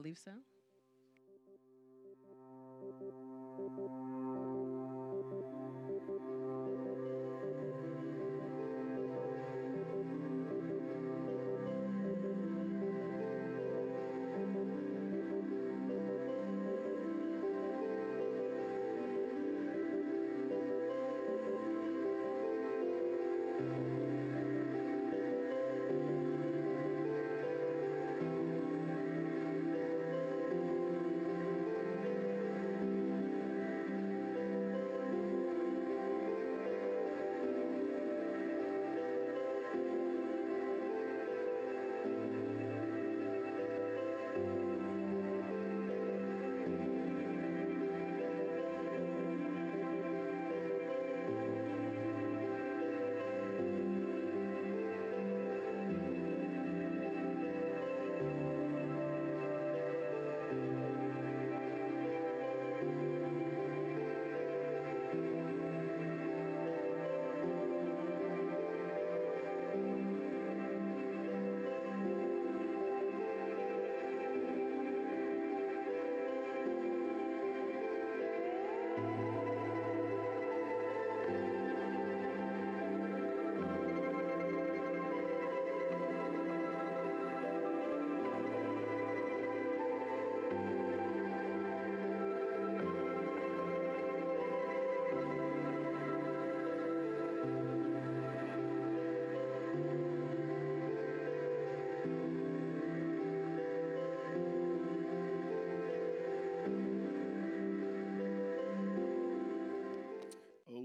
believe so.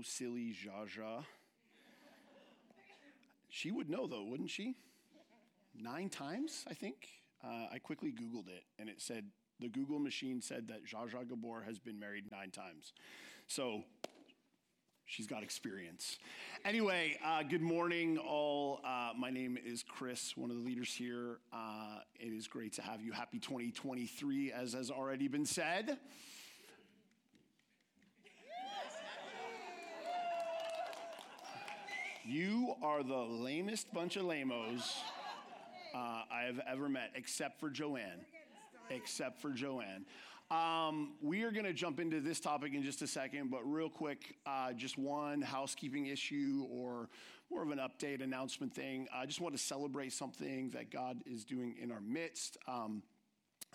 Silly Zsa Zsa. She would know though, wouldn't she? Nine times, I think. Uh, I quickly Googled it and it said the Google machine said that Zsa Zsa Gabor has been married nine times. So she's got experience. Anyway, uh, good morning, all. Uh, my name is Chris, one of the leaders here. Uh, it is great to have you. Happy 2023, as has already been said. You are the lamest bunch of lamos uh, I have ever met, except for Joanne. Except for Joanne. Um, we are going to jump into this topic in just a second, but real quick, uh, just one housekeeping issue or more of an update announcement thing. I just want to celebrate something that God is doing in our midst. Um,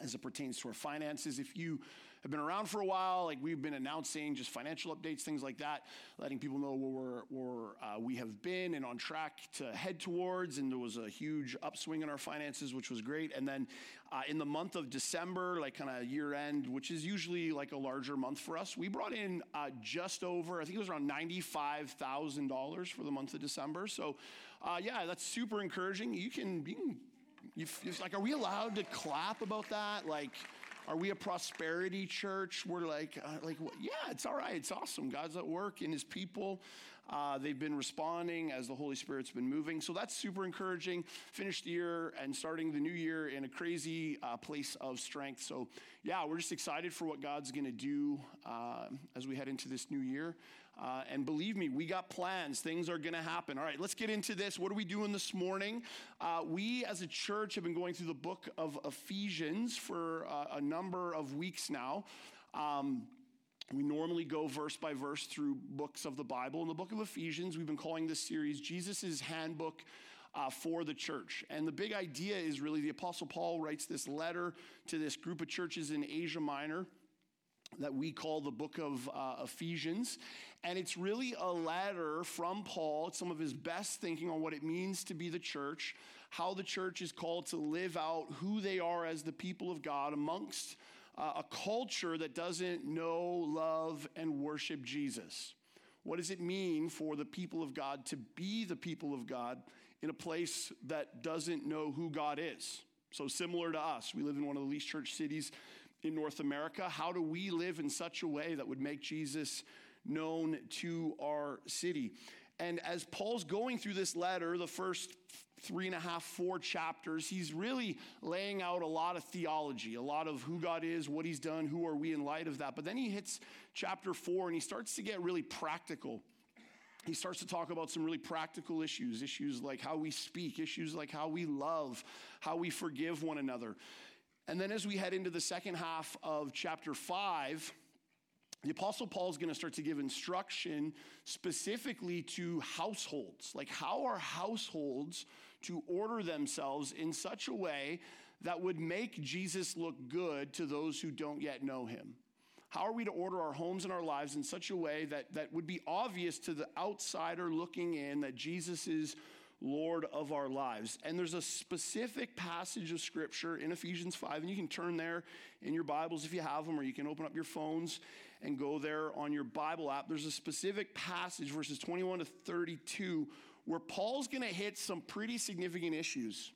as it pertains to our finances. If you have been around for a while, like we've been announcing just financial updates, things like that, letting people know where, we're, where uh, we have been and on track to head towards. And there was a huge upswing in our finances, which was great. And then uh, in the month of December, like kind of year end, which is usually like a larger month for us, we brought in uh, just over, I think it was around $95,000 for the month of December. So, uh, yeah, that's super encouraging. You can, you can like, are we allowed to clap about that? Like, are we a prosperity church? We're like, uh, like, yeah, it's all right. It's awesome. God's at work in His people. Uh, they've been responding as the Holy Spirit's been moving. So that's super encouraging. Finished the year and starting the new year in a crazy uh, place of strength. So, yeah, we're just excited for what God's going to do uh, as we head into this new year. Uh, and believe me, we got plans. Things are going to happen. All right, let's get into this. What are we doing this morning? Uh, we as a church have been going through the book of Ephesians for uh, a number of weeks now. Um, we normally go verse by verse through books of the Bible. In the book of Ephesians, we've been calling this series Jesus' Handbook uh, for the church. And the big idea is really the Apostle Paul writes this letter to this group of churches in Asia Minor that we call the book of uh, Ephesians. And it's really a letter from Paul, it's some of his best thinking on what it means to be the church, how the church is called to live out who they are as the people of God amongst uh, a culture that doesn't know, love, and worship Jesus. What does it mean for the people of God to be the people of God in a place that doesn't know who God is? So, similar to us, we live in one of the least church cities in North America. How do we live in such a way that would make Jesus known to our city? And as Paul's going through this letter, the first three and a half, four chapters, he's really laying out a lot of theology, a lot of who God is, what he's done, who are we in light of that. But then he hits chapter four and he starts to get really practical. He starts to talk about some really practical issues, issues like how we speak, issues like how we love, how we forgive one another. And then as we head into the second half of chapter 5, the Apostle Paul is going to start to give instruction specifically to households. Like, how are households to order themselves in such a way that would make Jesus look good to those who don't yet know him? How are we to order our homes and our lives in such a way that, that would be obvious to the outsider looking in that Jesus is Lord of our lives? And there's a specific passage of scripture in Ephesians 5, and you can turn there in your Bibles if you have them, or you can open up your phones and go there on your Bible app. There's a specific passage, verses 21 to 32, where Paul's going to hit some pretty significant issues.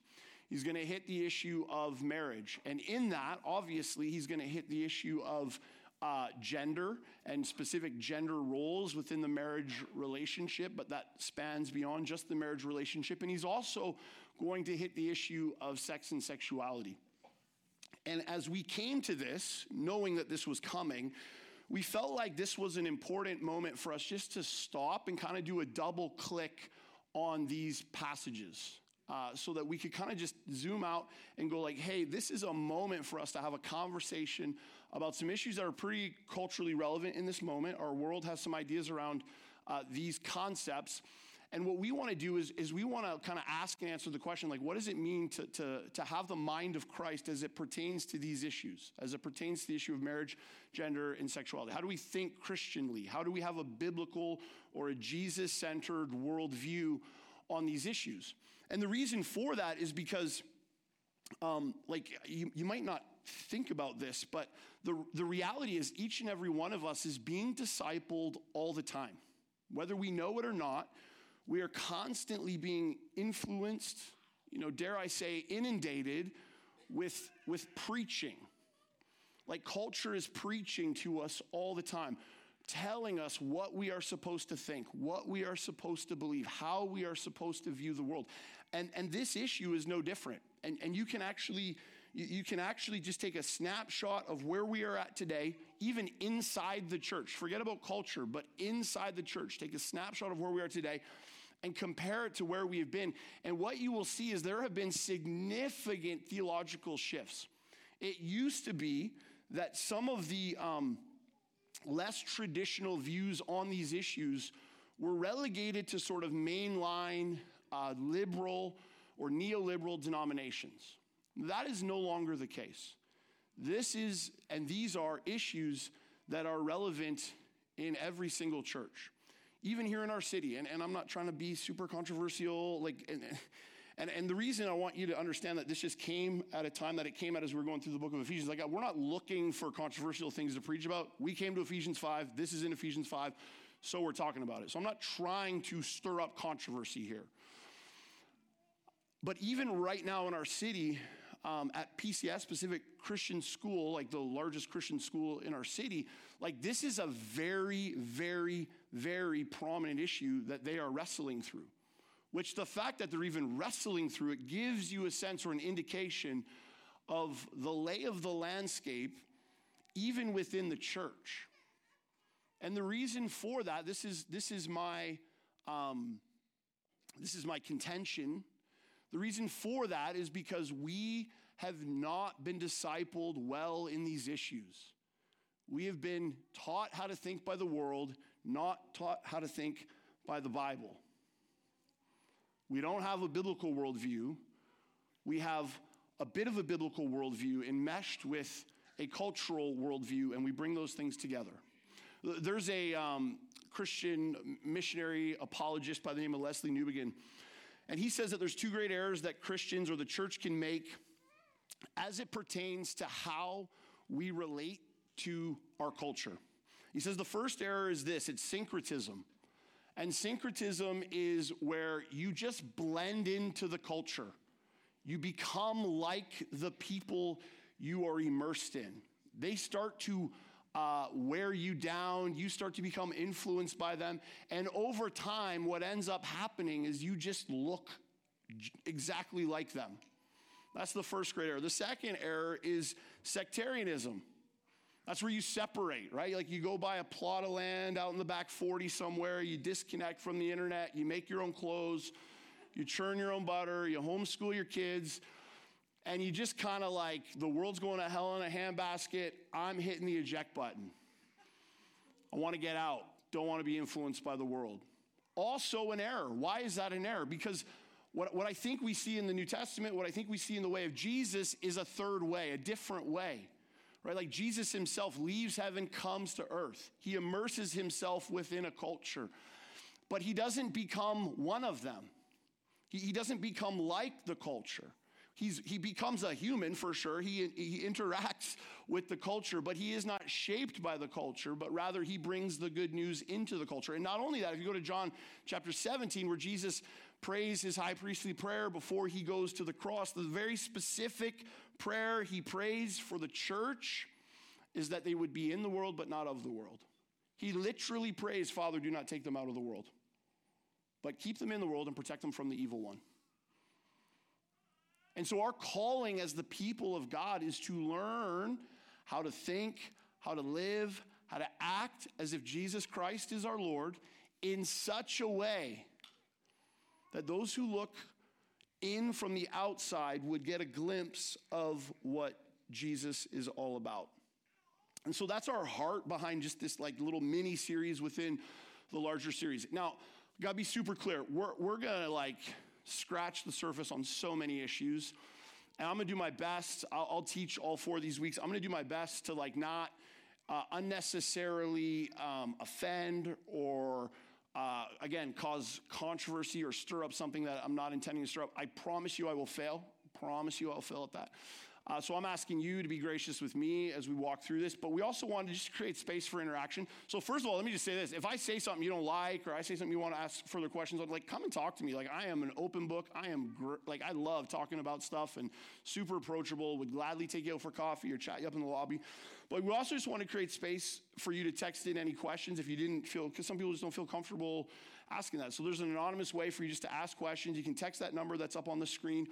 He's going to hit the issue of marriage. And in that, obviously, he's going to hit the issue of uh, gender and specific gender roles within the marriage relationship, but that spans beyond just the marriage relationship. And he's also going to hit the issue of sex and sexuality. And as we came to this, knowing that this was coming, we felt like this was an important moment for us just to stop and kind of do a double click on these passages. Uh, so that we could kind of just zoom out and go like hey this is a moment for us to have a conversation about some issues that are pretty culturally relevant in this moment. Our world has some ideas around uh, these concepts. And what we want to do is, is we want to kind of ask and answer the question like, what does it mean to, to, to have the mind of Christ as it pertains to these issues, as it pertains to the issue of marriage, gender, and sexuality? How do we think Christianly? How do we have a biblical or a Jesus centered worldview on these issues? And the reason for that is because, um, like, you, you might not think about this, but the, the reality is each and every one of us is being discipled all the time. Whether we know it or not, we are constantly being influenced, you know, dare I say, inundated with, with preaching. Like culture is preaching to us all the time, telling us what we are supposed to think, what we are supposed to believe, how we are supposed to view the world. And, and this issue is no different. And, and you can actually you, can actually just take a snapshot of where we are at today, even inside the church. Forget about culture, but inside the church. Take a snapshot of where we are today and compare it to where we have been. And what you will see is there have been significant theological shifts. It used to be that some of the um, less traditional views on these issues were relegated to sort of mainline uh, liberal or neoliberal denominations. That is no longer the case. This is, and these are issues that are relevant in every single church, even here in our city. And, and I'm not trying to be super controversial, like, and, and, and the reason I want you to understand that this just came at a time that it came at as we are going through the book of Ephesians. Like, we're not looking for controversial things to preach about. We came to Ephesians 5. This is in Ephesians 5. So we're talking about it. So I'm not trying to stir up controversy here. But even right now in our city, um, at PCS, Pacific Christian School, like the largest Christian school in our city, like this is a very, very, very prominent issue that they are wrestling through. Which the fact that they're even wrestling through it gives you a sense or an indication of the lay of the landscape, even within the church. And the reason for that, this is, this is my um, this is my contention the reason for that is because we have not been discipled well in these issues. We have been taught how to think by the world, not taught how to think by the Bible. We don't have a biblical worldview. We have a bit of a biblical worldview enmeshed with a cultural worldview, and we bring those things together. There's a um, Christian missionary apologist by the name of Lesslie Newbigin and he says that there's two great errors that Christians or the church can make as it pertains to how we relate to our culture. He says the first error is this it's syncretism. And syncretism is where you just blend into the culture. You become like the people you are immersed in. They start to uh, wear you down. You start to become influenced by them. And over time, what ends up happening is you just look exactly like them. That's the first great error. The second error is sectarianism. That's where you separate, right? Like you go buy a plot of land out in the back 40 somewhere, you disconnect from the internet, you make your own clothes, you churn your own butter, you homeschool your kids, and you just kind of like, the world's going to hell in a handbasket. I'm hitting the eject button. I want to get out. Don't want to be influenced by the world. Also, an error. Why is that an error? Because what, what I think we see in the New Testament, what I think we see in the way of Jesus, is a third way, a different way. Right? Like Jesus himself leaves heaven, comes to earth. He immerses himself within a culture, but he doesn't become one of them. He, he doesn't become like the culture. He's, he becomes a human for sure. He, he interacts with the culture, but he is not shaped by the culture, but rather he brings the good news into the culture. And not only that, if you go to John chapter 17, where Jesus prays his high priestly prayer before he goes to the cross, the very specific prayer he prays for the church is that they would be in the world, but not of the world. He literally prays, Father, do not take them out of the world, but keep them in the world and protect them from the evil one. And so, our calling as the people of God is to learn how to think, how to live, how to act as if Jesus Christ is our Lord in such a way that those who look in from the outside would get a glimpse of what Jesus is all about. And so that's our heart behind just this like little mini series within the larger series. Now, gotta be super clear. We're, we're gonna like scratch the surface on so many issues. And I'm gonna do my best. I'll, I'll teach all four of these weeks. I'm gonna do my best to like not uh, unnecessarily um, offend or uh, again cause controversy or stir up something that I'm not intending to stir up. I promise you I will fail. Promise you I'll fail at that. Uh, so I'm asking you to be gracious with me as we walk through this, but we also want to just create space for interaction. So first of all, let me just say this: if I say something you don't like, or I say something you want to ask further questions on, like come and talk to me. Like I am an open book. I am gr- like I love talking about stuff and super approachable. Would gladly take you out for coffee or chat you up in the lobby. But we also just want to create space for you to text in any questions if you didn't feel, because some people just don't feel comfortable asking that. So there's an anonymous way for you just to ask questions. You can text that number that's up on the screen.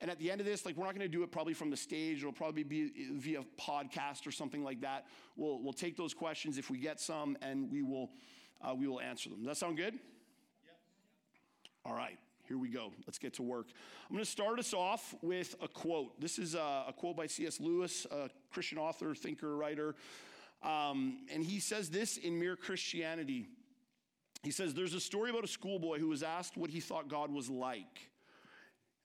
And at the end of this, like we're not going to do it probably from the stage. It'll probably be via podcast or something like that. We'll we'll take those questions if we get some, and we will uh, we will answer them. Does that sound good? Yep. All right. Here we go. Let's get to work. I'm going to start us off with a quote. This is a, a quote by C.S. Lewis, a Christian author, thinker, writer. Um, and he says this in Mere Christianity. He says, There's a story about a schoolboy who was asked what he thought God was like.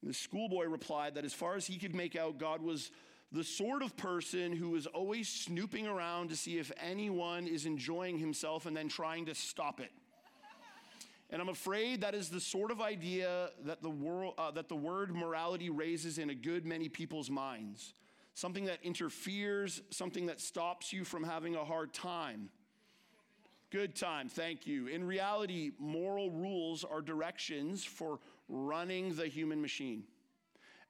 The schoolboy replied that as far as he could make out, God was the sort of person who is always snooping around to see if anyone is enjoying himself and then trying to stop it. And I'm afraid that is the sort of idea that the, world, uh, that the word morality raises in a good many people's minds. Something that interferes, something that stops you from having a hard time. Good time, thank you. In reality, moral rules are directions for running the human machine.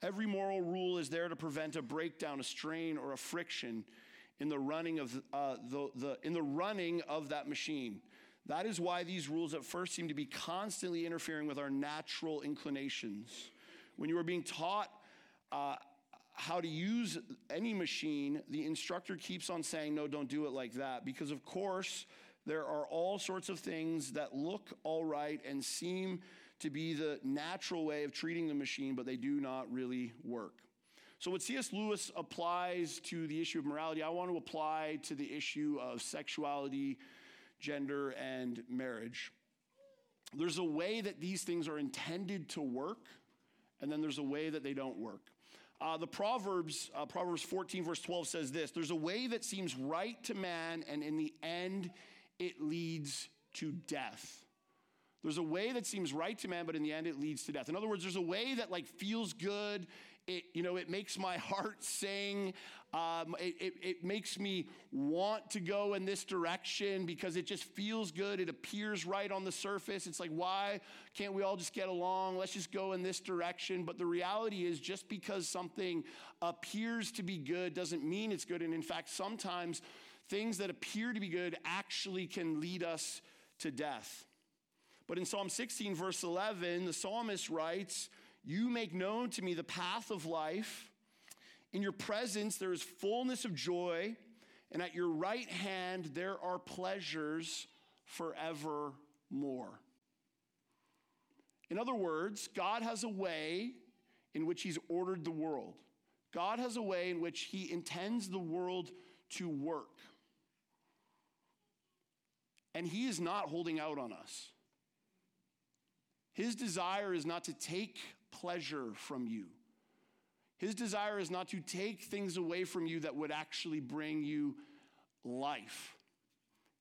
Every moral rule is there to prevent a breakdown, a strain, or a friction in the running of, uh, the, the, in the running of that machine. That is why these rules at first seem to be constantly interfering with our natural inclinations. When you are being taught uh, how to use any machine, the instructor keeps on saying, No, don't do it like that. Because, of course, there are all sorts of things that look all right and seem to be the natural way of treating the machine, but they do not really work. So, what C.S. Lewis applies to the issue of morality, I want to apply to the issue of sexuality, gender, and marriage. There's a way that these things are intended to work, and then there's a way that they don't work. Uh, the Proverbs, uh, Proverbs 14, verse 12 says this There's a way that seems right to man, and in the end, it leads to death. There's a way that seems right to man, but in the end it leads to death. In other words, there's a way that like feels good. It, you know, it makes my heart sing. Um, it, it, it makes me want to go in this direction because it just feels good. It appears right on the surface. It's like, why can't we all just get along? Let's just go in this direction. But the reality is, just because something appears to be good doesn't mean it's good. And in fact, sometimes things that appear to be good actually can lead us to death. But in Psalm 16, verse 11, the psalmist writes, You make known to me the path of life. In your presence there is fullness of joy, and at your right hand there are pleasures forevermore. In other words, God has a way in which He's ordered the world. God has a way in which He intends the world to work. And He is not holding out on us. His desire is not to take pleasure from you. His desire is not to take things away from you that would actually bring you life.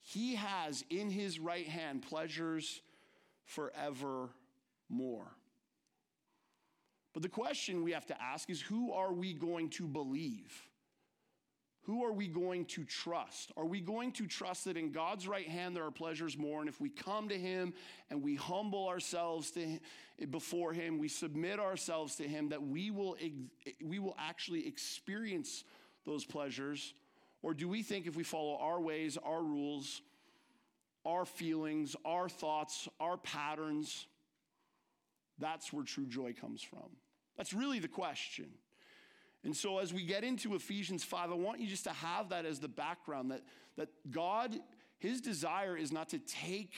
He has in his right hand pleasures forevermore. But the question we have to ask is who are we going to believe? Who are we going to trust? Are we going to trust that in God's right hand there are pleasures more? And if we come to Him and we humble ourselves to, before Him, we submit ourselves to Him, that we will, we will actually experience those pleasures? Or do we think if we follow our ways, our rules, our feelings, our thoughts, our patterns, that's where true joy comes from? That's really the question. And so, as we get into Ephesians 5, I want you just to have that as the background that, that God, His desire is not to take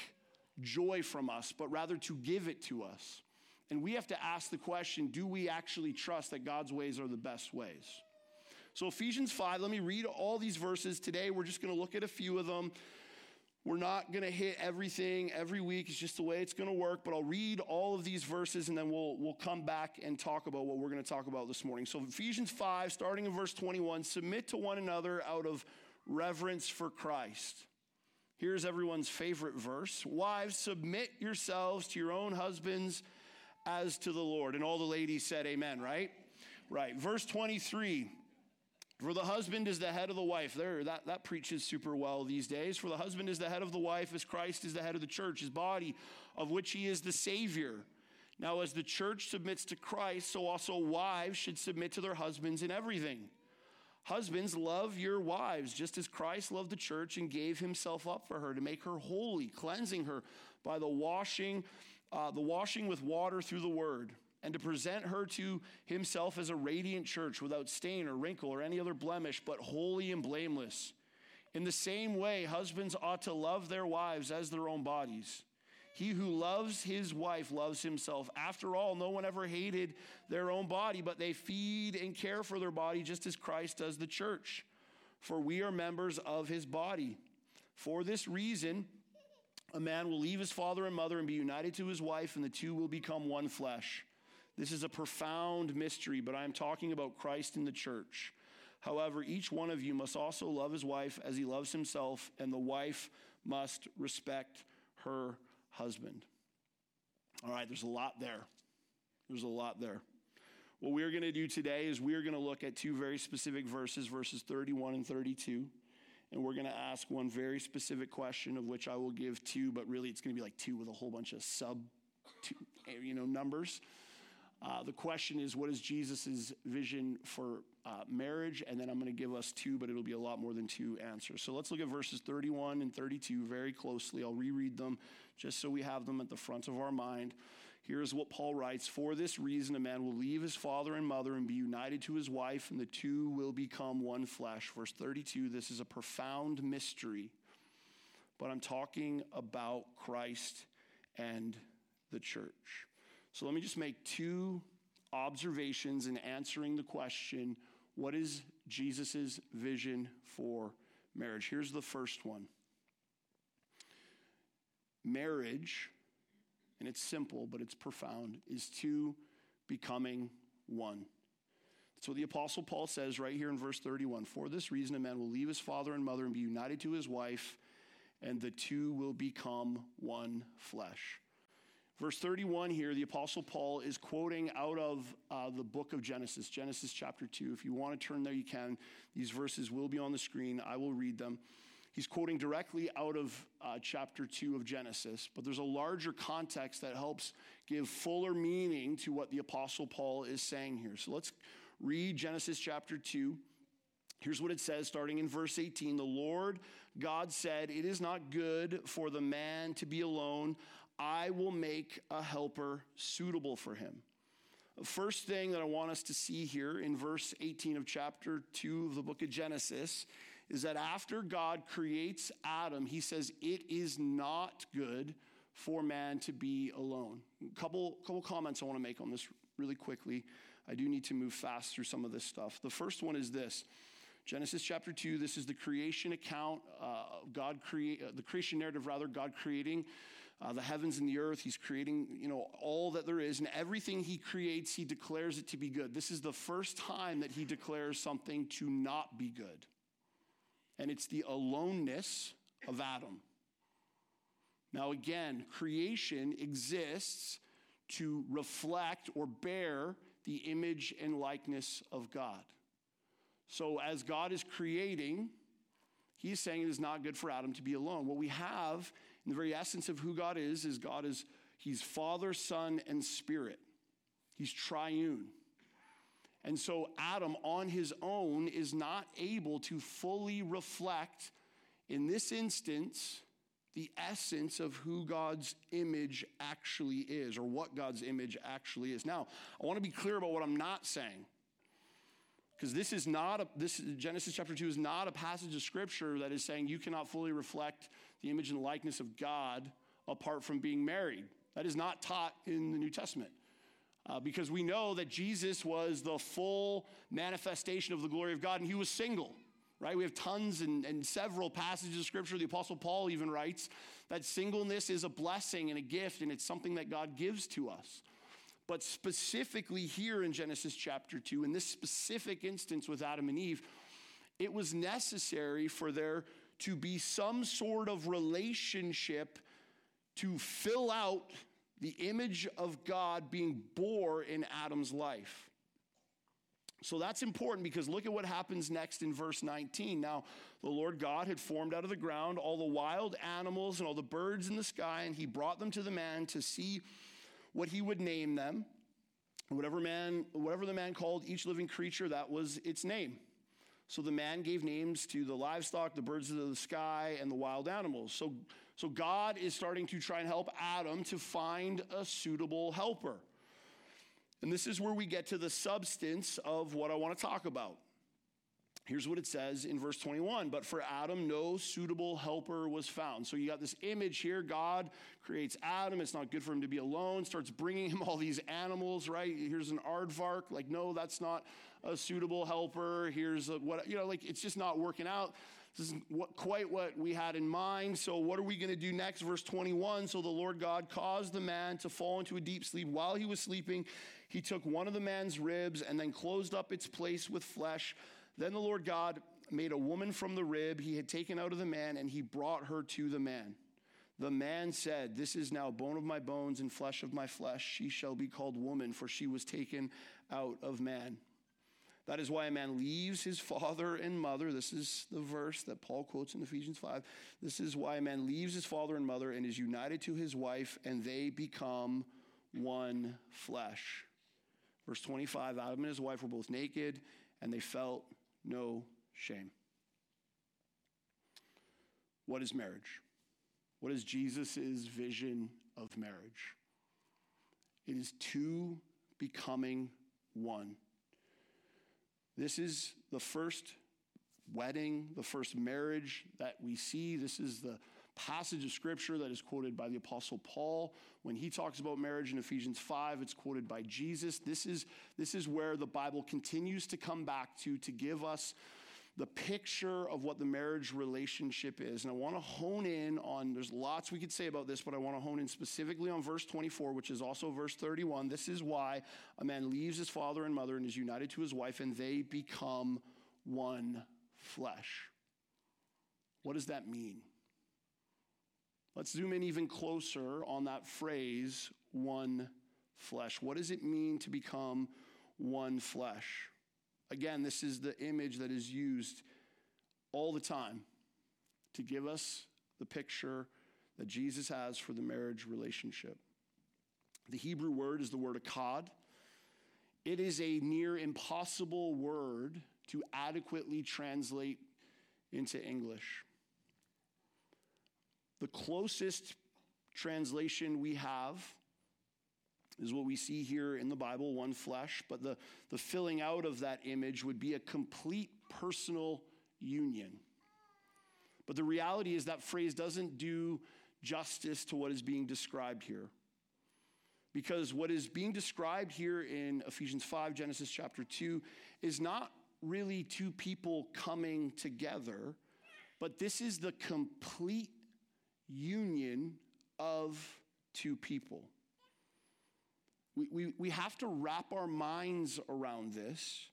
joy from us, but rather to give it to us. And we have to ask the question do we actually trust that God's ways are the best ways? So, Ephesians 5, let me read all these verses today. We're just going to look at a few of them. We're not going to hit everything every week. It's just the way it's going to work. But I'll read all of these verses and then we'll, we'll come back and talk about what we're going to talk about this morning. So, Ephesians 5, starting in verse 21 submit to one another out of reverence for Christ. Here's everyone's favorite verse Wives, submit yourselves to your own husbands as to the Lord. And all the ladies said, Amen, right? Right. Verse 23 for the husband is the head of the wife. There, that, that preaches super well these days. For the husband is the head of the wife, as Christ is the head of the church, his body, of which he is the Savior. Now, as the church submits to Christ, so also wives should submit to their husbands in everything. Husbands, love your wives, just as Christ loved the church and gave himself up for her to make her holy, cleansing her by the washing, uh, the washing with water through the word and to present her to himself as a radiant church without stain or wrinkle or any other blemish, but holy and blameless. In the same way, husbands ought to love their wives as their own bodies. He who loves his wife loves himself. After all, no one ever hated their own body, but they feed and care for their body just as Christ does the church. For we are members of his body. For this reason, a man will leave his father and mother and be united to his wife, and the two will become one flesh. This is a profound mystery, but I'm talking about Christ in the church. However, each one of you must also love his wife as he loves himself, and the wife must respect her husband. All right, there's a lot there. There's a lot there. What we're going to do today is we're going to look at two very specific verses, verses 31 and 32. And we're going to ask one very specific question, of which I will give two, but really it's going to be like two with a whole bunch of sub, two, eh, you know, numbers. Uh, the question is, what is Jesus' vision for uh, marriage? And then I'm going to give us two, but it'll be a lot more than two answers. So let's look at verses 31 and 32 very closely. I'll reread them just so we have them at the front of our mind. Here's what Paul writes For this reason, a man will leave his father and mother and be united to his wife, and the two will become one flesh. Verse 32 this is a profound mystery, but I'm talking about Christ and the church. So let me just make two observations in answering the question what is Jesus' vision for marriage? Here's the first one marriage, and it's simple, but it's profound, is two becoming one. That's what the Apostle Paul says right here in verse 31. For this reason, a man will leave his father and mother and be united to his wife, and the two will become one flesh. Verse 31 here, the Apostle Paul is quoting out of uh, the book of Genesis, Genesis chapter 2. If you want to turn there, you can. These verses will be on the screen. I will read them. He's quoting directly out of uh, chapter 2 of Genesis, but there's a larger context that helps give fuller meaning to what the Apostle Paul is saying here. So let's read Genesis chapter 2. Here's what it says, starting in verse 18 The Lord God said, It is not good for the man to be alone. I will make a helper suitable for him. The first thing that I want us to see here in verse 18 of chapter 2 of the book of Genesis is that after God creates Adam, he says, It is not good for man to be alone. A couple, couple comments I want to make on this really quickly. I do need to move fast through some of this stuff. The first one is this Genesis chapter 2, this is the creation account, uh, God create, uh, the creation narrative rather, God creating uh, the heavens and the earth. He's creating, you know, all that there is, and everything he creates, he declares it to be good. This is the first time that he declares something to not be good. And it's the aloneness of Adam. Now, again, creation exists to reflect or bear the image and likeness of God. So, as God is creating, He's saying it is not good for Adam to be alone. What we have in the very essence of who God is is God is He's Father, Son, and Spirit. He's triune. And so Adam on his own is not able to fully reflect, in this instance, the essence of who God's image actually is, or what God's image actually is. Now, I want to be clear about what I'm not saying. Because this is not a, this Genesis chapter 2 is not a passage of scripture that is saying you cannot fully reflect the image and likeness of God apart from being married. That is not taught in the New Testament. Uh, because we know that Jesus was the full manifestation of the glory of God and he was single right? We have tons and, and several passages of scripture. The Apostle Paul even writes that singleness is a blessing and a gift, and it's something that God gives to us. But specifically here in Genesis chapter 2, in this specific instance with Adam and Eve, it was necessary for there to be some sort of relationship to fill out the image of God being bore in Adam's life. So that's important because look at what happens next in verse 19. Now, the Lord God had formed out of the ground all the wild animals and all the birds in the sky, and he brought them to the man to see what he would name them. Whatever man, whatever the man called each living creature, that was its name. So the man gave names to the livestock, the birds of the sky, and the wild animals. So, so God is starting to try and help Adam to find a suitable helper. And this is where we get to the substance of what I want to talk about. Here's what it says in verse 21 But for Adam, no suitable helper was found. So you got this image here. God creates Adam. It's not good for him to be alone, starts bringing him all these animals, right? Here's an aardvark. Like, no, that's not a suitable helper. Here's a, what, you know, like it's just not working out. This isn't what, quite what we had in mind. So, what are we going to do next? Verse 21 So the Lord God caused the man to fall into a deep sleep. While he was sleeping, he took one of the man's ribs and then closed up its place with flesh. Then the Lord God made a woman from the rib he had taken out of the man, and he brought her to the man. The man said, This is now bone of my bones and flesh of my flesh. She shall be called woman, for she was taken out of man. That is why a man leaves his father and mother. This is the verse that Paul quotes in Ephesians 5. This is why a man leaves his father and mother and is united to his wife, and they become one flesh. Verse 25 Adam and his wife were both naked, and they felt no shame. What is marriage? What is Jesus' vision of marriage? It is two becoming one. This is the first wedding, the first marriage that we see. This is the passage of scripture that is quoted by the Apostle Paul. When he talks about marriage in Ephesians 5, it's quoted by Jesus. This is, this is where the Bible continues to come back to to give us the picture of what the marriage relationship is. And I want to hone in on, there's lots we could say about this, but I want to hone in specifically on verse 24, which is also verse 31. This is why a man leaves his father and mother and is united to his wife, and they become one flesh. What does that mean? Let's zoom in even closer on that phrase, one flesh. What does it mean to become one flesh? Again, this is the image that is used all the time to give us the picture that Jesus has for the marriage relationship. The Hebrew word is the word echad. It is a near impossible word to adequately translate into English. The closest translation we have is what we see here in the Bible, one flesh, but the, the filling out of that image would be a complete personal union. But the reality is that phrase doesn't do justice to what is being described here. Because what is being described here in Ephesians 5, Genesis chapter 2, is not really two people coming together, but this is the complete union of two people. We, we, we have to wrap our minds around this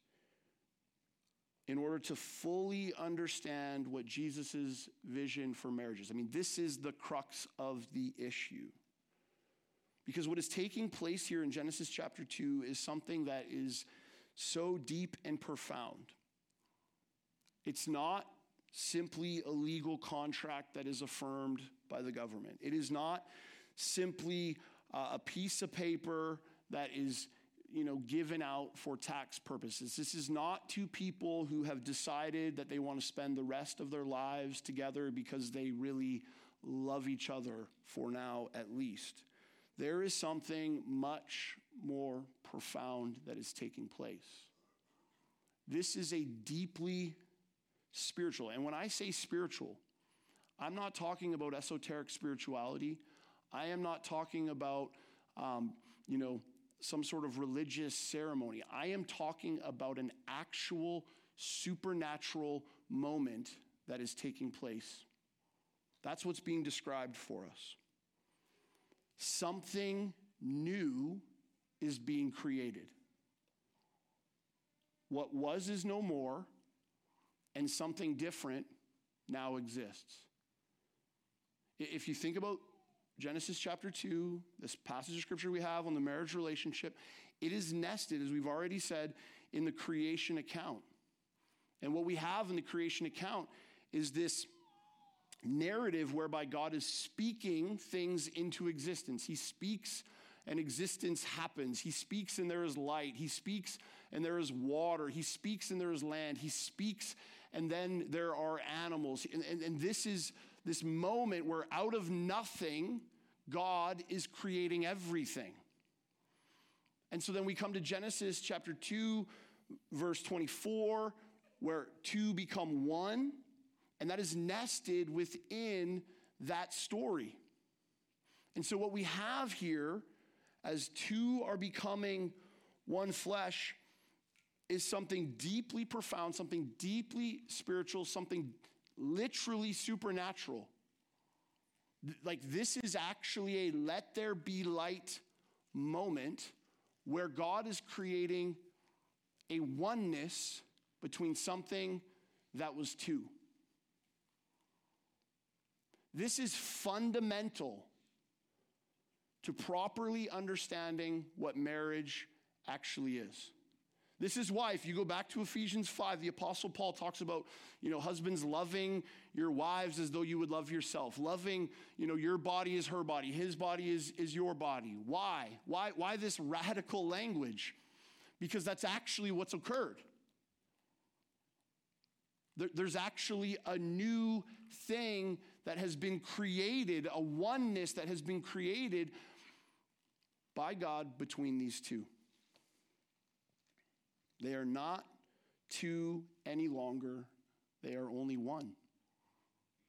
in order to fully understand what Jesus' vision for marriage is. I mean, this is the crux of the issue. Because what is taking place here in Genesis chapter 2 is something that is so deep and profound. It's not simply a legal contract that is affirmed by the government, it is not simply uh, a piece of paper that is you know, given out for tax purposes. This is not two people who have decided that they want to spend the rest of their lives together because they really love each other for now, at least. There is something much more profound that is taking place. This is a deeply spiritual, and when I say spiritual, I'm not talking about esoteric spirituality. I am not talking about, um, you know, some sort of religious ceremony. I am talking about an actual supernatural moment that is taking place. That's what's being described for us. Something new is being created. What was is no more, and something different now exists. If you think about Genesis chapter 2, this passage of scripture we have on the marriage relationship, it is nested, as we've already said, in the creation account. And what we have in the creation account is this narrative whereby God is speaking things into existence. He speaks and existence happens. He speaks and there is light. He speaks and there is water. He speaks and there is land. He speaks and then there are animals. And, and, and this is this moment where out of nothing, God is creating everything. And so then we come to Genesis chapter 2, verse 24, where two become one, and that is nested within that story. And so what we have here, as two are becoming one flesh, is something deeply profound, something deeply spiritual, something literally supernatural. Like, this is actually a let there be light moment where God is creating a oneness between something that was two. This is fundamental to properly understanding what marriage actually is. This is why, if you go back to Ephesians 5, the Apostle Paul talks about, you know, husbands loving your wives as though you would love yourself. Loving, you know, your body is her body, his body is, is your body. Why? Why? Why this radical language? Because that's actually what's occurred. There, there's actually a new thing that has been created, a oneness that has been created by God between these two. They are not two any longer, they are only one.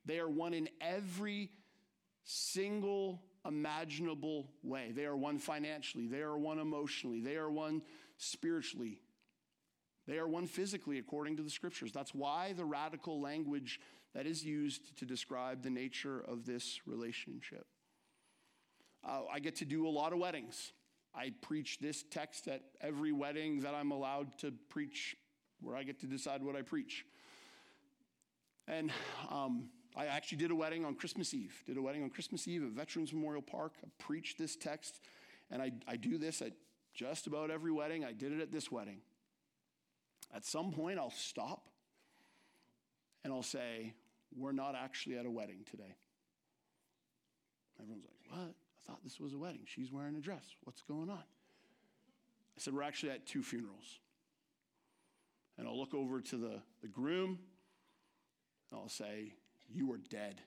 They are one in every single imaginable way. They are one financially, they are one emotionally, they are one spiritually. They are one physically, according to the scriptures. That's why the radical language that is used to describe the nature of this relationship. Uh, I get to do a lot of weddings. I preach this text at every wedding that I'm allowed to preach, where I get to decide what I preach. And um, I actually did a wedding on Christmas Eve. Did a wedding on Christmas Eve at Veterans Memorial Park. I preached this text, and I, I do this at just about every wedding. I did it at this wedding. At some point, I'll stop and I'll say, We're not actually at a wedding today. Everyone's like, What? I thought this was a wedding. She's wearing a dress. What's going on? I said, We're actually at two funerals. And I'll look over to the, the groom and I'll say, You are dead.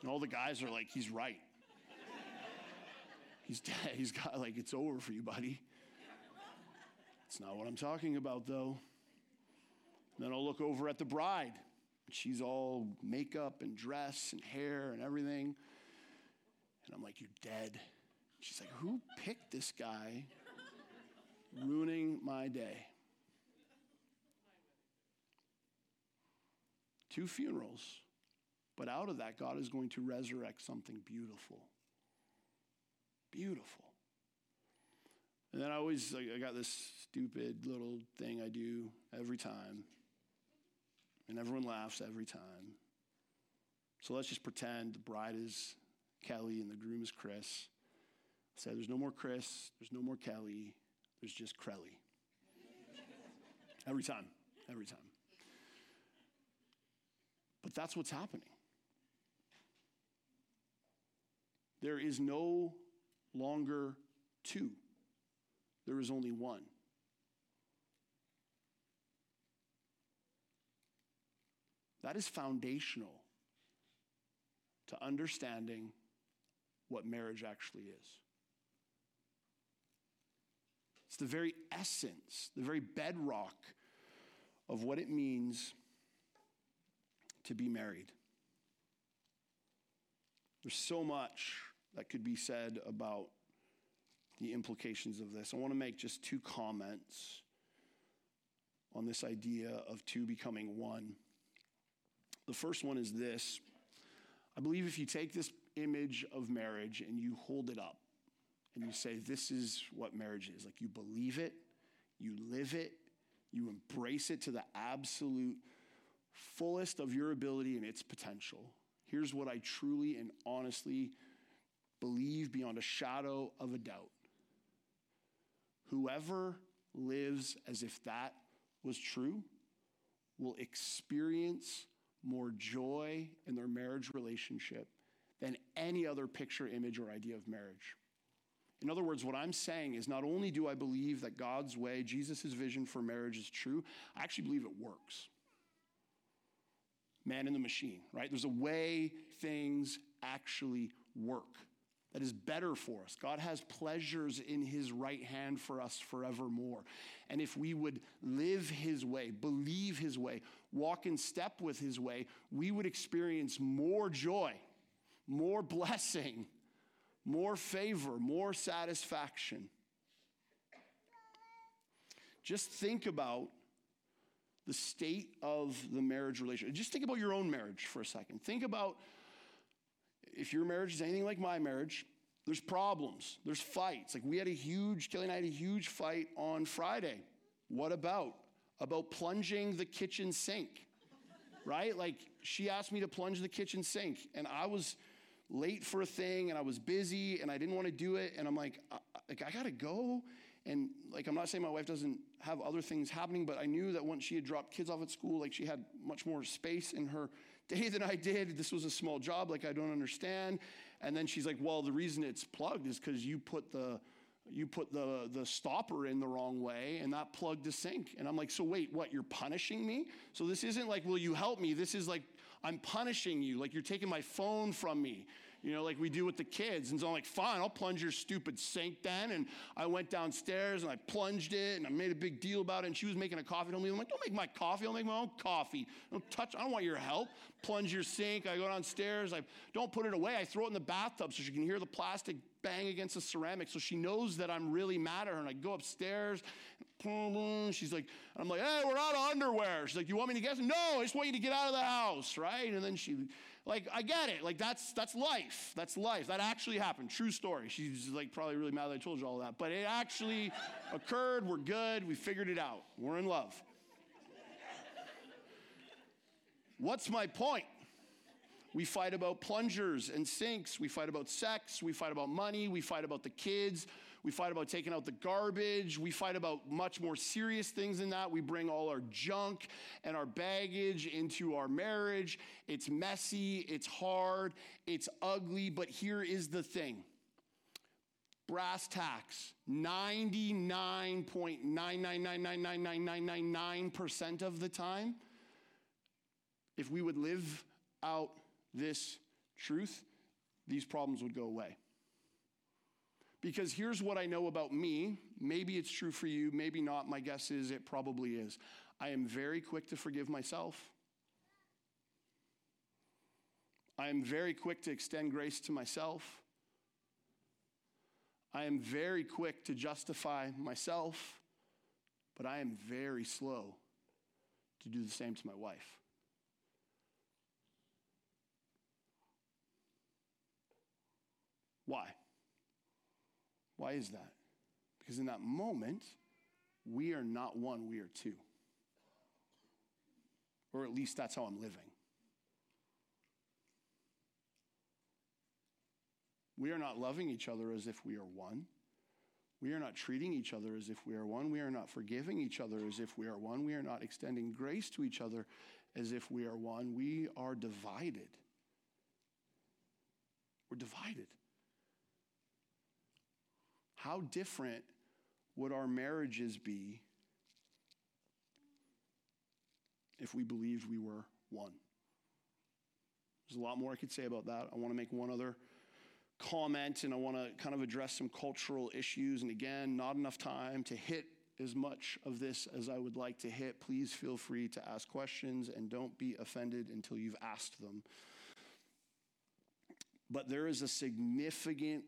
And all the guys are like, He's right. He's dead. He's got, like, it's over for you, buddy. It's not what I'm talking about, though. And then I'll look over at the bride. She's all makeup and dress and hair and everything. And I'm like, You're dead. She's like, Who picked this guy ruining my day? Two funerals. But out of that, God is going to resurrect something beautiful. Beautiful. And then I always, I got this stupid little thing I do every time. And everyone laughs every time. So let's just pretend the bride is Kelly and the groom is Chris. I said, there's no more Chris, there's no more Kelly, there's just Crelly. every time, every time. But that's what's happening. There is no longer two, there is only one. That is foundational to understanding what marriage actually is. It's the very essence, the very bedrock of what it means to be married. There's so much that could be said about the implications of this. I want to make just two comments on this idea of two becoming one. The first one is this I believe if you take this image of marriage and you hold it up and you say, This is what marriage is, like you believe it, you live it, you embrace it to the absolute fullest of your ability and its potential. Here's what I truly and honestly believe beyond a shadow of a doubt. Whoever lives as if that was true will experience more joy in their marriage relationship than any other picture, image, or idea of marriage. In other words, what I'm saying is not only do I believe that God's way, Jesus' vision for marriage is true, I actually believe it works. Man in the machine, right? There's a way things actually work that is better for us. God has pleasures in his right hand for us forevermore. And if we would live his way, believe his way, walk in step with his way, we would experience more joy, more blessing, more favor, more satisfaction. Just think about the state of the marriage relationship. Just think about your own marriage for a second. Think about if your marriage is anything like my marriage, there's problems, there's fights. Like we had a huge, Kelly and I had a huge fight on Friday. What about? About plunging the kitchen sink, right? Like she asked me to plunge the kitchen sink, and I was late for a thing, and I was busy, and I didn't want to do it, and I'm like, I, like I gotta go. And like, I'm not saying my wife doesn't have other things happening, but I knew that once she had dropped kids off at school, like she had much more space in her day than I did. This was a small job, like I don't understand. And then she's like, well, the reason it's plugged is because you put the you put the, the stopper in the wrong way and that plugged the sink. And I'm like, so wait, what? You're punishing me? So this isn't like, will you help me? This is like, I'm punishing you. Like you're taking my phone from me you know, like we do with the kids. And so I'm like, fine, I'll plunge your stupid sink then. And I went downstairs and I plunged it and I made a big deal about it. And she was making a coffee. I'm like, don't make my coffee. I'll make my own coffee. Don't touch, I don't want your help. Plunge your sink. I go downstairs. I don't put it away. I throw it in the bathtub so she can hear the plastic bang against the ceramic so she knows that I'm really mad at her. And I go upstairs. She's like, I'm like, hey, we're out of underwear. She's like, you want me to get? No, I just want you to get out of the house, right? And then she like, I get it. Like, that's, that's life. That's life. That actually happened. True story. She's like probably really mad that I told you all that. But it actually occurred. We're good. We figured it out. We're in love. What's my point? We fight about plungers and sinks. We fight about sex. We fight about money. We fight about the kids. We fight about taking out the garbage. We fight about much more serious things than that. We bring all our junk and our baggage into our marriage. It's messy, it's hard, it's ugly, but here is the thing brass tacks 99.999999999% of the time, if we would live out this truth, these problems would go away. Because here's what I know about me. Maybe it's true for you, maybe not. My guess is it probably is. I am very quick to forgive myself. I am very quick to extend grace to myself. I am very quick to justify myself, but I am very slow to do the same to my wife. Why? Why is that? Because in that moment, we are not one, we are two. Or at least that's how I'm living. We are not loving each other as if we are one. We are not treating each other as if we are one. We are not forgiving each other as if we are one. We are not extending grace to each other as if we are one. We are divided. We're divided. How different would our marriages be if we believed we were one? There's a lot more I could say about that. I want to make one other comment and I want to kind of address some cultural issues. And again, not enough time to hit as much of this as I would like to hit. Please feel free to ask questions and don't be offended until you've asked them. But there is a significant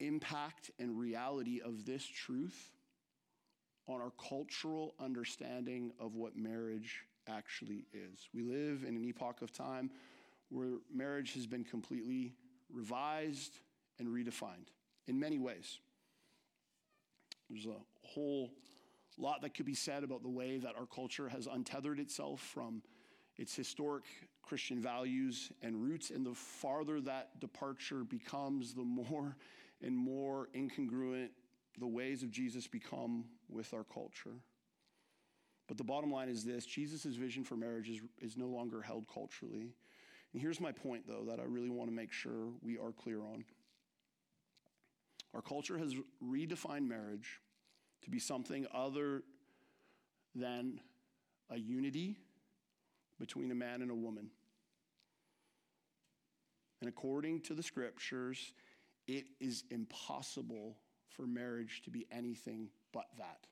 impact and reality of this truth on our cultural understanding of what marriage actually is. We live in an epoch of time where marriage has been completely revised and redefined in many ways. There's a whole lot that could be said about the way that our culture has untethered itself from its historic Christian values and roots. And the farther that departure becomes, the more and more incongruent the ways of Jesus become with our culture. But the bottom line is this Jesus' vision for marriage is, is no longer held culturally. And here's my point, though, that I really want to make sure we are clear on. Our culture has redefined marriage to be something other than a unity between a man and a woman. And according to the scriptures, it is impossible for marriage to be anything but that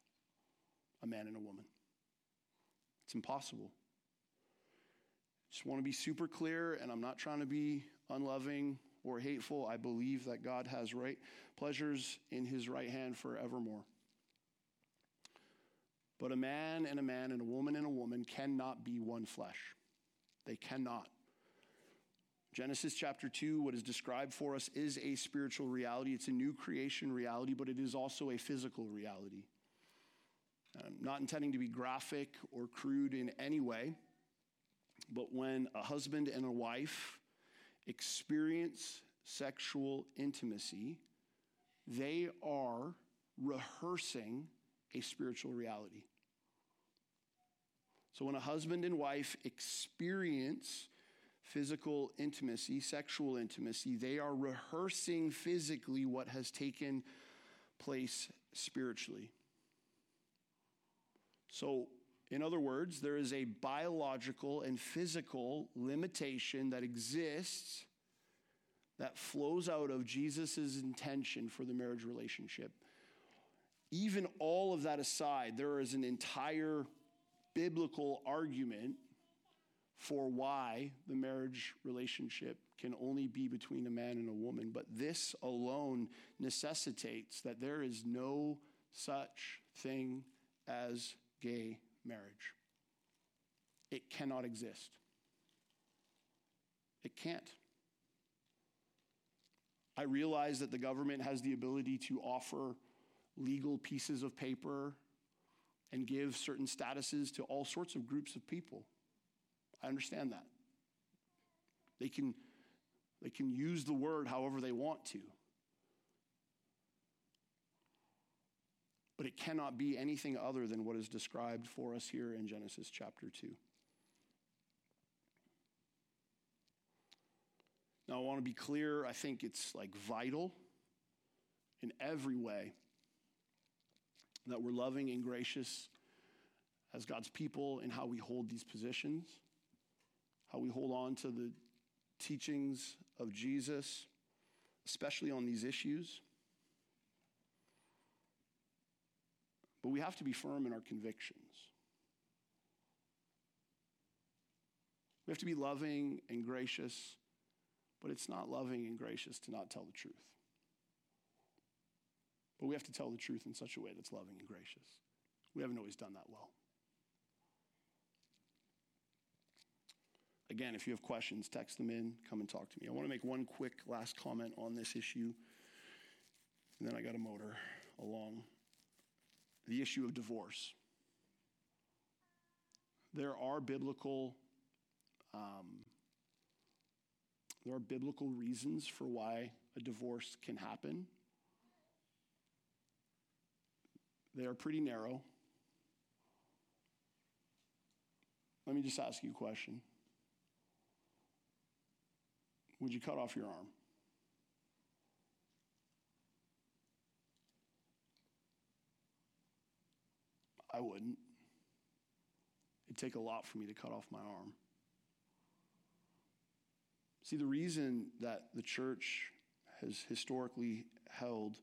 a man and a woman. It's impossible. Just want to be super clear, and I'm not trying to be unloving or hateful. I believe that God has right pleasures in his right hand forevermore. But a man and a man and a woman and a woman cannot be one flesh. They cannot. Genesis chapter 2, what is described for us is a spiritual reality. It's a new creation reality, but it is also a physical reality. I'm not intending to be graphic or crude in any way. But when a husband and a wife experience sexual intimacy, they are rehearsing a spiritual reality. So when a husband and wife experience physical intimacy, sexual intimacy, they are rehearsing physically what has taken place spiritually. So in other words, there is a biological and physical limitation that exists that flows out of Jesus' intention for the marriage relationship. Even all of that aside, there is an entire biblical argument for why the marriage relationship can only be between a man and a woman. But this alone necessitates that there is no such thing as gay marriage. It cannot exist. It can't. I realize that the government has the ability to offer legal pieces of paper and give certain statuses to all sorts of groups of people. I understand that. They can, they can use the word however they want to. but it cannot be anything other than what is described for us here in Genesis chapter 2. Now, I want to be clear. I think it's like vital in every way that we're loving and gracious as God's people in how we hold these positions, how we hold on to the teachings of Jesus, especially on these issues. But we have to be firm in our convictions. We have to be loving and gracious, but it's not loving and gracious to not tell the truth. But we have to tell the truth in such a way that's loving and gracious. We haven't always done that well. Again, if you have questions, text them in, come and talk to me. I want to make one quick last comment on this issue, and then I got a motor along. The issue of divorce. There are biblical um, there are biblical reasons for why a divorce can happen. They are pretty narrow. Let me just ask you a question Would you cut off your arm? I wouldn't. It'd take a lot for me to cut off my arm. See, the reason that the church has historically held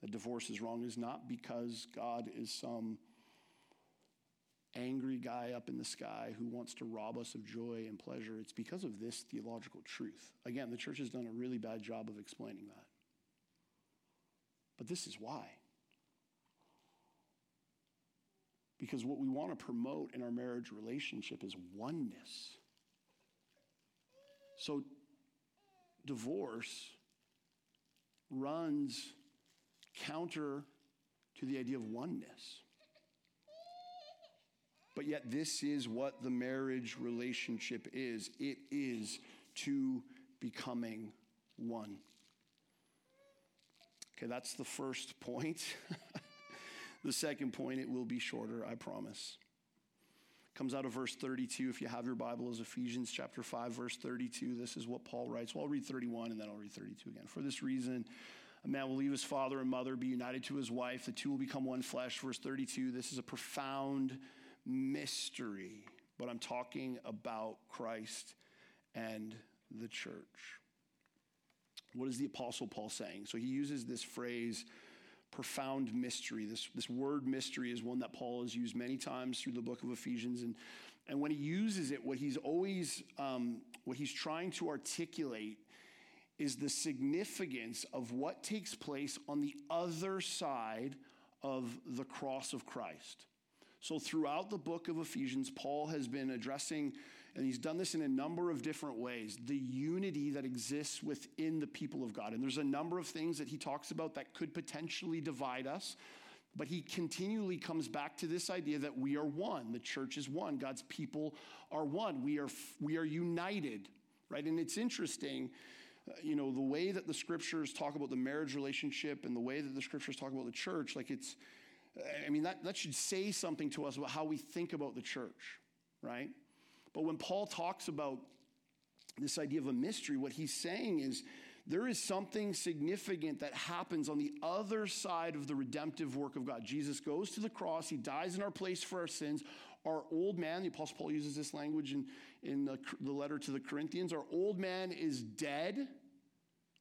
that divorce is wrong is not because God is some angry guy up in the sky who wants to rob us of joy and pleasure. It's because of this theological truth. Again, the church has done a really bad job of explaining that. But this is why. Because what we want to promote in our marriage relationship is oneness. So, divorce runs counter to the idea of oneness. But yet, this is what the marriage relationship is it is two becoming one. Okay, that's the first point. the second point, it will be shorter, I promise. Comes out of verse 32. If you have your Bible, is Ephesians chapter 5, verse 32. This is what Paul writes. Well, I'll read 31 and then I'll read 32 again. For this reason, a man will leave his father and mother, be united to his wife. The two will become one flesh. Verse 32. This is a profound mystery, but I'm talking about Christ and the church. What is the Apostle Paul saying? So he uses this phrase, profound mystery. This, this word mystery is one that Paul has used many times through the book of Ephesians. And, and when he uses it, what he's always, um, what he's trying to articulate is the significance of what takes place on the other side of the cross of Christ. So, throughout the book of Ephesians, Paul has been addressing, and he's done this in a number of different ways, the unity that exists within the people of God. And there's a number of things that he talks about that could potentially divide us. But he continually comes back to this idea that we are one. The church is one. God's people are one. We are, we are united, right? And it's interesting uh, you know, the way that the scriptures talk about the marriage relationship and the way that the scriptures talk about the church, like it's, I mean, that, that should say something to us about how we think about the church, right? But when Paul talks about this idea of a mystery, what he's saying is there is something significant that happens on the other side of the redemptive work of God. Jesus goes to the cross, he dies in our place for our sins. Our old man, the Apostle Paul uses this language in, in the, the letter to the Corinthians, our old man is dead,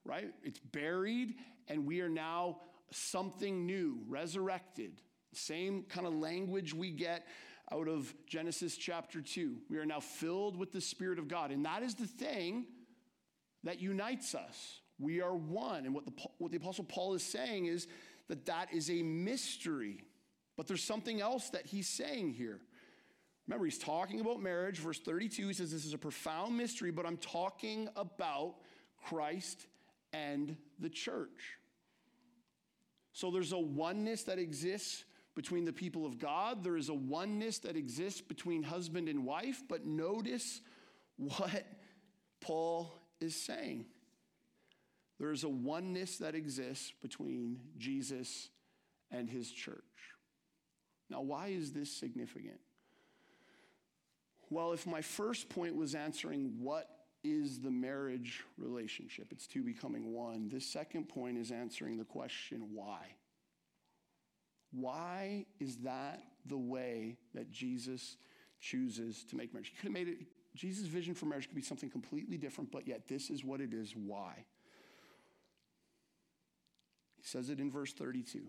right? It's buried, and we are now something new, resurrected. Same kind of language we get out of Genesis chapter 2. We are now filled with the Spirit of God. And that is the thing that unites us. We are one. And what the, what the Apostle Paul is saying is that that is a mystery. But there's something else that he's saying here. Remember, he's talking about marriage. Verse 32, he says, This is a profound mystery, but I'm talking about Christ and the church. So there's a oneness that exists between the people of God. There is a oneness that exists between husband and wife. But notice what Paul is saying. There is a oneness that exists between Jesus and his church. Now, why is this significant? Well, if my first point was answering what is the marriage relationship, it's two becoming one, this second point is answering the question why. Why is that the way that Jesus chooses to make marriage? He could have made it, Jesus' vision for marriage could be something completely different, but yet this is what it is. Why? He says it in verse 32.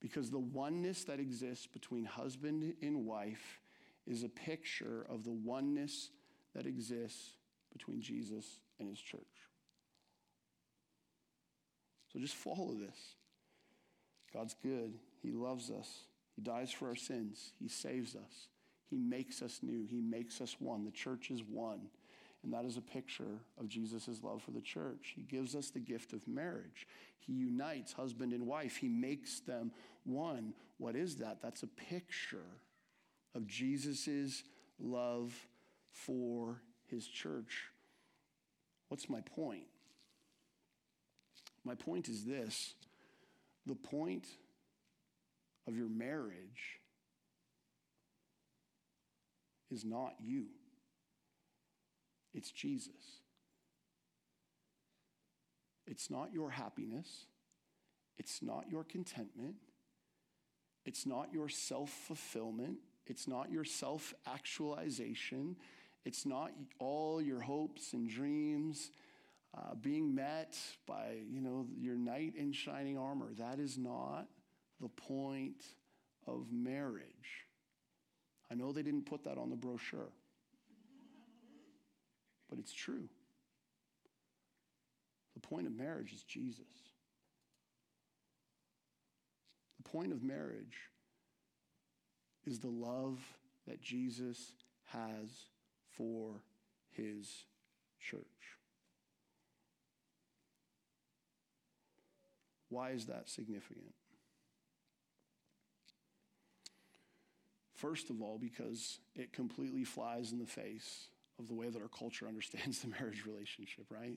Because the oneness that exists between husband and wife is a picture of the oneness that exists between Jesus and his church. So just follow this. God's good. He loves us. He dies for our sins. He saves us. He makes us new. He makes us one. The church is one. And that is a picture of Jesus' love for the church. He gives us the gift of marriage. He unites husband and wife, He makes them one. What is that? That's a picture of Jesus' love for His church. What's my point? My point is this the point of your marriage is not you, it's Jesus. It's not your happiness, it's not your contentment, it's not your self fulfillment, it's not your self actualization, it's not all your hopes and dreams. Uh, being met by you know your knight in shining armor that is not the point of marriage I know they didn't put that on the brochure, but it's true. The point of marriage is Jesus. The point of marriage is the love that Jesus has for his church. Why is that significant? First of all, because it completely flies in the face of the way that our culture understands the marriage relationship, right?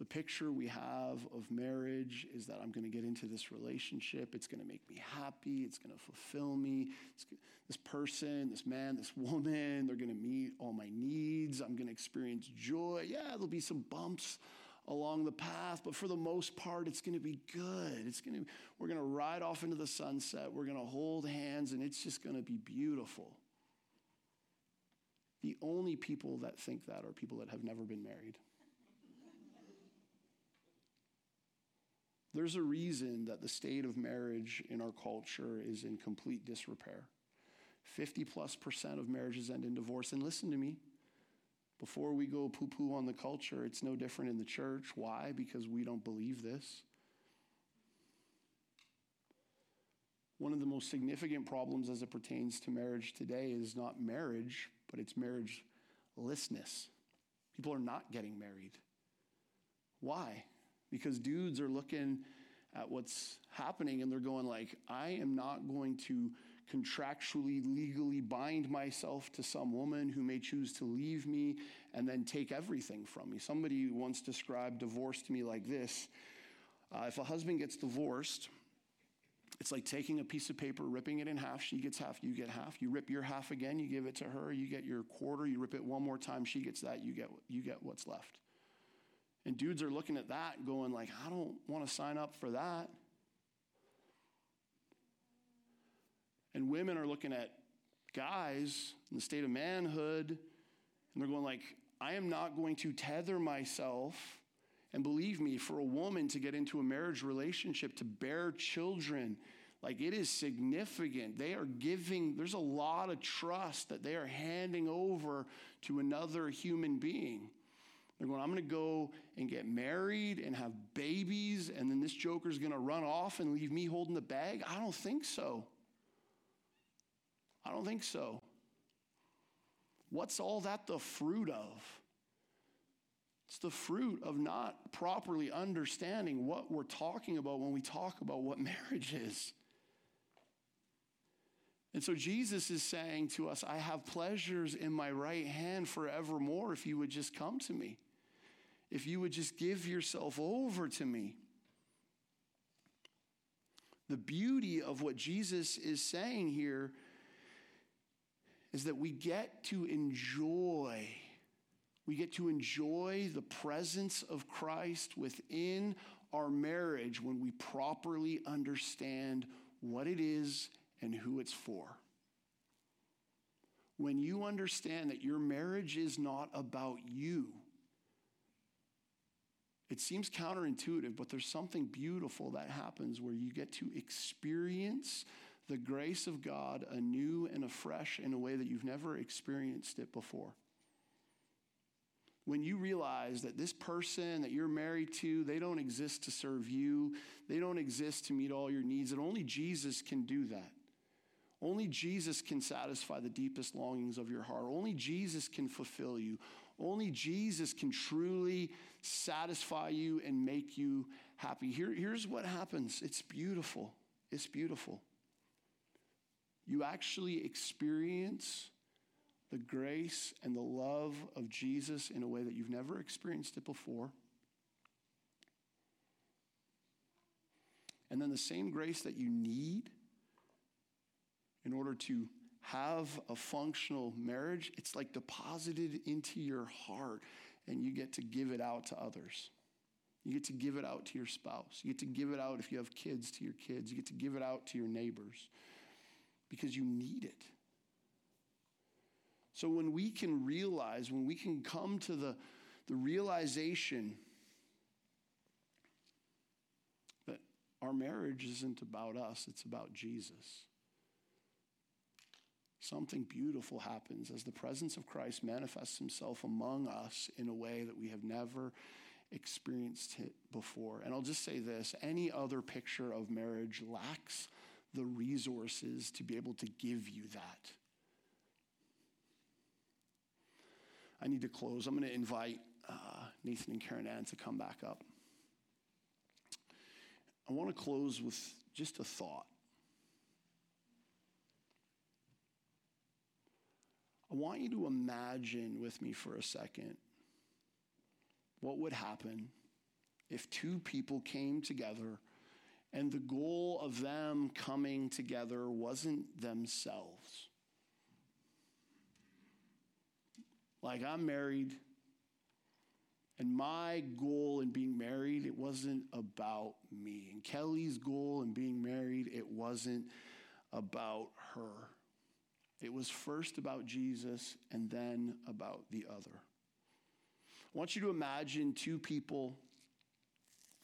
The picture we have of marriage is that I'm going to get into this relationship. It's going to make me happy. It's going to fulfill me. It's, this person, this man, this woman, they're going to meet all my needs. I'm going to experience joy. Yeah, there'll be some bumps along the path, but for the most part, it's going to be good. It's going to, we're going to ride off into the sunset. We're going to hold hands, and it's just going to be beautiful. The only people that think that are people that have never been married. There's a reason that the state of marriage in our culture is in complete disrepair. 50 plus percent of marriages end in divorce. And listen to me, before we go poo poo on the culture, it's no different in the church. Why? Because we don't believe this. One of the most significant problems as it pertains to marriage today is not marriage, but it's marriagelessness. People are not getting married. Why? Because dudes are looking at what's happening and they're going like, I am not going to contractually, legally bind myself to some woman who may choose to leave me and then take everything from me. Somebody once described divorce to me like this uh, If a husband gets divorced, it's like taking a piece of paper, ripping it in half. She gets half, you get half. You rip your half again, you give it to her, you get your quarter. You rip it one more time, she gets that, you get, you get what's left. And dudes are looking at that going like, I don't want to sign up for that. And women are looking at guys in the state of manhood, and they're going like, I am not going to tether myself. And believe me, for a woman to get into a marriage relationship, to bear children, like it is significant. They are giving, there's a lot of trust that they are handing over to another human being. They're going, I'm going to go and get married and have babies, and then this joker's going to run off and leave me holding the bag. I don't think so. I don't think so. What's all that the fruit of? It's the fruit of not properly understanding what we're talking about when we talk about what marriage is. And so Jesus is saying to us, I have pleasures in my right hand forevermore if you would just come to me, if you would just give yourself over to me. The beauty of what Jesus is saying here is that we get to enjoy we get to enjoy the presence of Christ within our marriage when we properly understand what it is and who it's for. When you understand that your marriage is not about you, it seems counterintuitive, but there's something beautiful that happens where you get to experience the grace of God anew and afresh in a way that you've never experienced it before. when you realize that this person that you're married to, they don't exist to serve you, they don't exist to meet all your needs, and only Jesus can do that. Only Jesus can satisfy the deepest longings of your heart. Only Jesus can fulfill you. Only Jesus can truly satisfy you and make you happy. Here, here's what happens it's beautiful. It's beautiful. You actually experience the grace and the love of Jesus in a way that you've never experienced it before. And then the same grace that you need in order to have a functional marriage, it's like deposited into your heart and you get to give it out to others. You get to give it out to your spouse. You get to give it out if you have kids to your kids. You get to give it out to your neighbors because you need it. So when we can realize, when we can come to the, the realization that our marriage isn't about us, it's about Jesus something beautiful happens as the presence of Christ manifests himself among us in a way that we have never experienced it before. And I'll just say this any other picture of marriage lacks the resources to be able to give you that. I need to close. I'm going to invite uh, Nathan and Karen Ann to come back up. I want to close with just a thought. I want you to imagine with me for a second what would happen if two people came together and the goal of them coming together wasn't themselves. Like, I'm married, and my goal in being married, it wasn't about me. And Kelly's goal in being married, it wasn't about her. It was first about Jesus and then about the other. I want you to imagine two people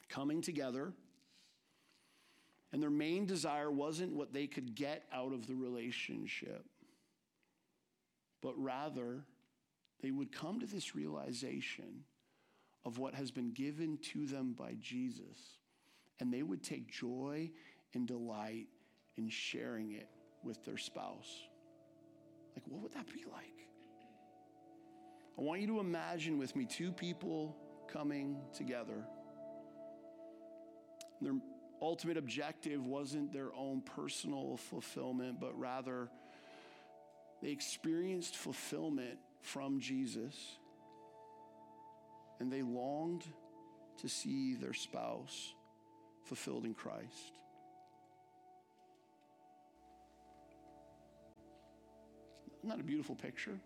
coming together, and their main desire wasn't what they could get out of the relationship, but rather they would come to this realization of what has been given to them by Jesus, and they would take joy and delight in sharing it with their spouse. Like, what would that be like? I want you to imagine with me two people coming together. Their ultimate objective wasn't their own personal fulfillment, but rather they experienced fulfillment from Jesus and they longed to see their spouse fulfilled in Christ. Isn't that a beautiful picture?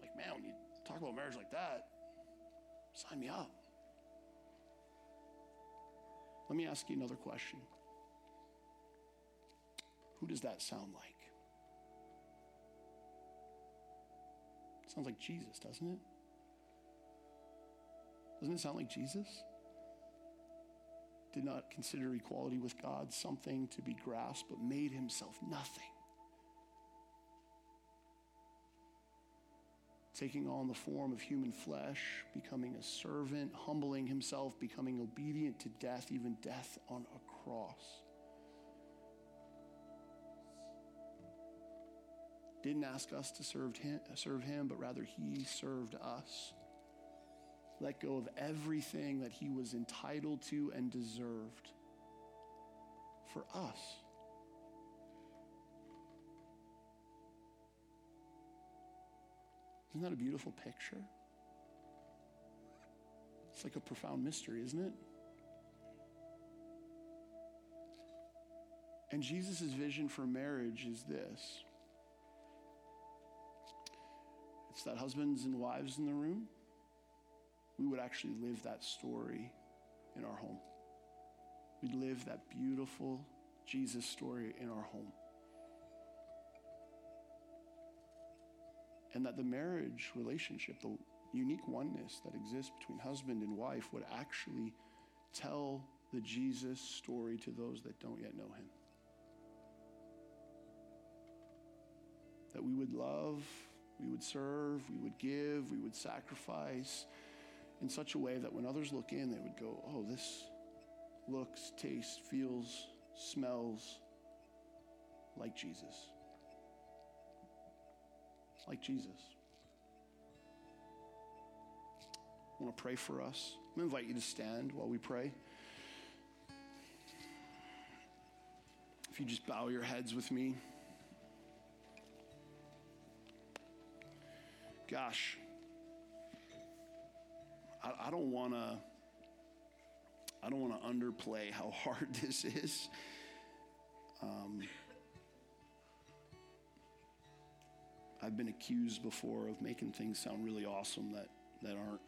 Like, man, when you talk about marriage like that, sign me up. Let me ask you another question. Who does that sound like? sounds like Jesus, doesn't it? Doesn't it sound like Jesus? Did not consider equality with God something to be grasped, but made himself nothing taking on the form of human flesh, becoming a servant, humbling himself, becoming obedient to death, even death on a cross. Didn't ask us to serve him, serve him, but rather he served us. Let go of everything that he was entitled to and deserved for us. Isn't that a beautiful picture? It's like a profound mystery, isn't it? And Jesus' vision for marriage is this it's that husbands and wives in the room, we would actually live that story in our home. We'd live that beautiful Jesus story in our home. And that the marriage relationship, the unique oneness that exists between husband and wife, would actually tell the Jesus story to those that don't yet know him. That we would love We would serve, we would give, we would sacrifice in such a way that when others look in, they would go, oh, this looks, tastes, feels, smells like Jesus. Like Jesus. I want to pray for us. I'm going to invite you to stand while we pray. If you just bow your heads with me. Gosh, I, I don't want to. I don't want to underplay how hard this is. Um, I've been accused before of making things sound really awesome that, that aren't.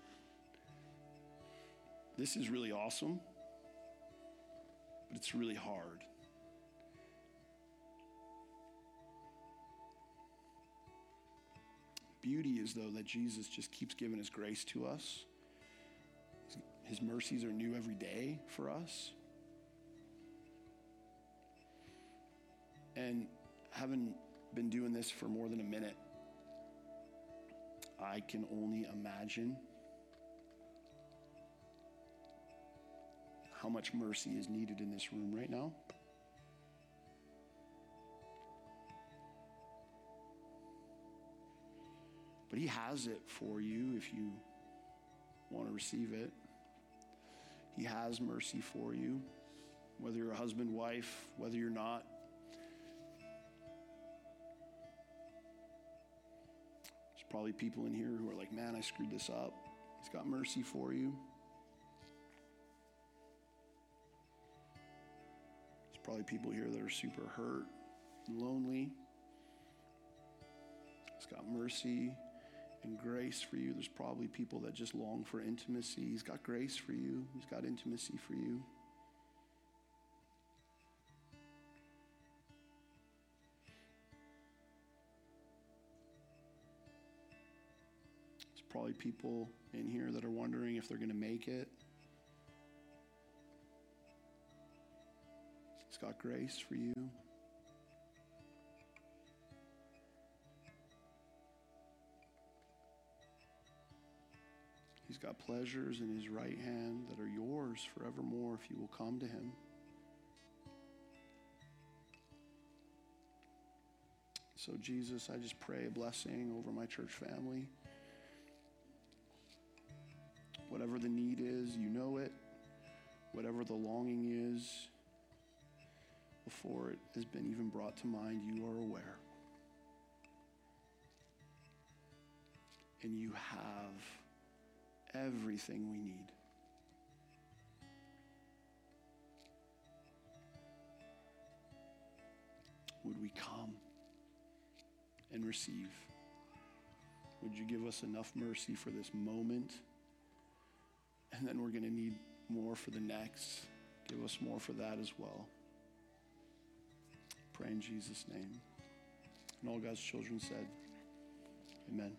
This is really awesome, but it's really hard. Beauty is, though, that Jesus just keeps giving his grace to us. His mercies are new every day for us. And having been doing this for more than a minute, I can only imagine how much mercy is needed in this room right now. But He has it for you if you want to receive it. He has mercy for you, whether you're a husband, wife, whether you're not. Probably people in here who are like, man, I screwed this up. He's got mercy for you. There's probably people here that are super hurt and lonely. He's got mercy and grace for you. There's probably people that just long for intimacy. He's got grace for you, He's got intimacy for you. Probably people in here that are wondering if they're going to make it. He's got grace for you. He's got pleasures in his right hand that are yours forevermore if you will come to him. So, Jesus, I just pray a blessing over my church family. Whatever the need is, you know it. Whatever the longing is, before it has been even brought to mind, you are aware. And you have everything we need. Would we come and receive? Would you give us enough mercy for this moment? And then we're going to need more for the next. Give us more for that as well. Pray in Jesus' name. And all God's children said, Amen.